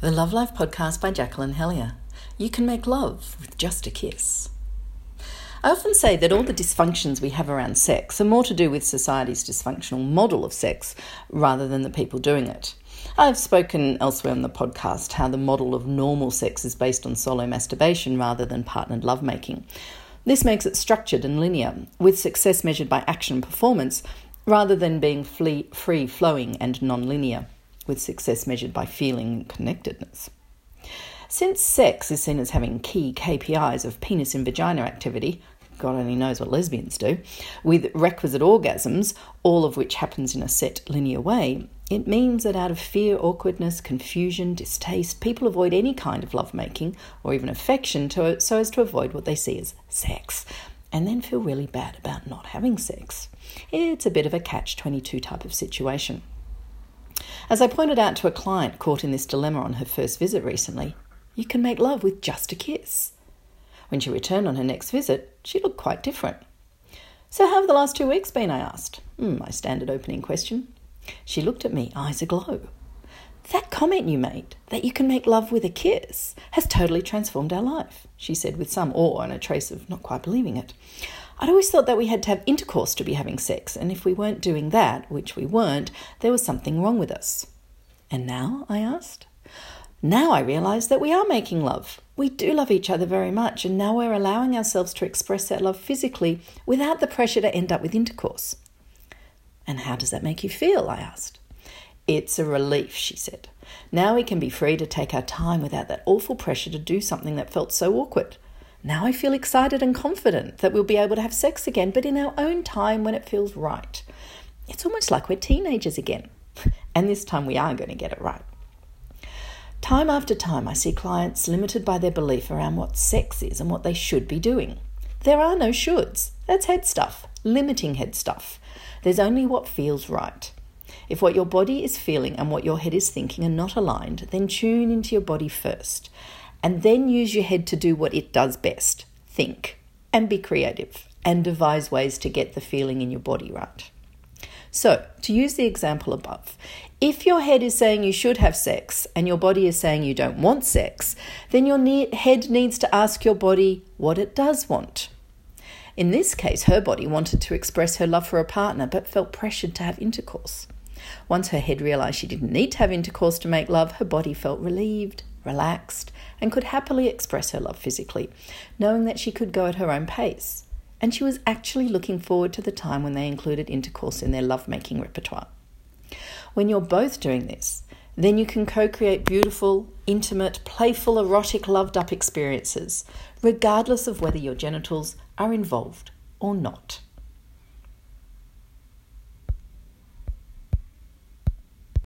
The Love Life podcast by Jacqueline Hellyer. You can make love with just a kiss. I often say that all the dysfunctions we have around sex are more to do with society's dysfunctional model of sex rather than the people doing it. I've spoken elsewhere on the podcast how the model of normal sex is based on solo masturbation rather than partnered lovemaking. This makes it structured and linear, with success measured by action and performance rather than being free flowing and non linear, with success measured by feeling and connectedness. Since sex is seen as having key KPIs of penis and vagina activity, God only knows what lesbians do, with requisite orgasms, all of which happens in a set linear way, it means that out of fear, awkwardness, confusion, distaste, people avoid any kind of lovemaking or even affection to, so as to avoid what they see as sex, and then feel really bad about not having sex. It's a bit of a catch 22 type of situation. As I pointed out to a client caught in this dilemma on her first visit recently, you can make love with just a kiss. When she returned on her next visit, she looked quite different. So, how have the last two weeks been? I asked. Mm, my standard opening question. She looked at me, eyes aglow. That comment you made, that you can make love with a kiss, has totally transformed our life, she said with some awe and a trace of not quite believing it. I'd always thought that we had to have intercourse to be having sex, and if we weren't doing that, which we weren't, there was something wrong with us. And now? I asked. Now I realise that we are making love. We do love each other very much, and now we're allowing ourselves to express that love physically without the pressure to end up with intercourse. And how does that make you feel? I asked. It's a relief, she said. Now we can be free to take our time without that awful pressure to do something that felt so awkward. Now I feel excited and confident that we'll be able to have sex again, but in our own time when it feels right. It's almost like we're teenagers again. And this time we are going to get it right. Time after time, I see clients limited by their belief around what sex is and what they should be doing. There are no shoulds. That's head stuff, limiting head stuff. There's only what feels right. If what your body is feeling and what your head is thinking are not aligned, then tune into your body first. And then use your head to do what it does best think and be creative and devise ways to get the feeling in your body right. So, to use the example above, if your head is saying you should have sex and your body is saying you don't want sex, then your ne- head needs to ask your body what it does want. In this case, her body wanted to express her love for a partner but felt pressured to have intercourse. Once her head realized she didn't need to have intercourse to make love, her body felt relieved, relaxed, and could happily express her love physically, knowing that she could go at her own pace and she was actually looking forward to the time when they included intercourse in their lovemaking repertoire. When you're both doing this, then you can co create beautiful, intimate, playful, erotic, loved up experiences, regardless of whether your genitals are involved or not.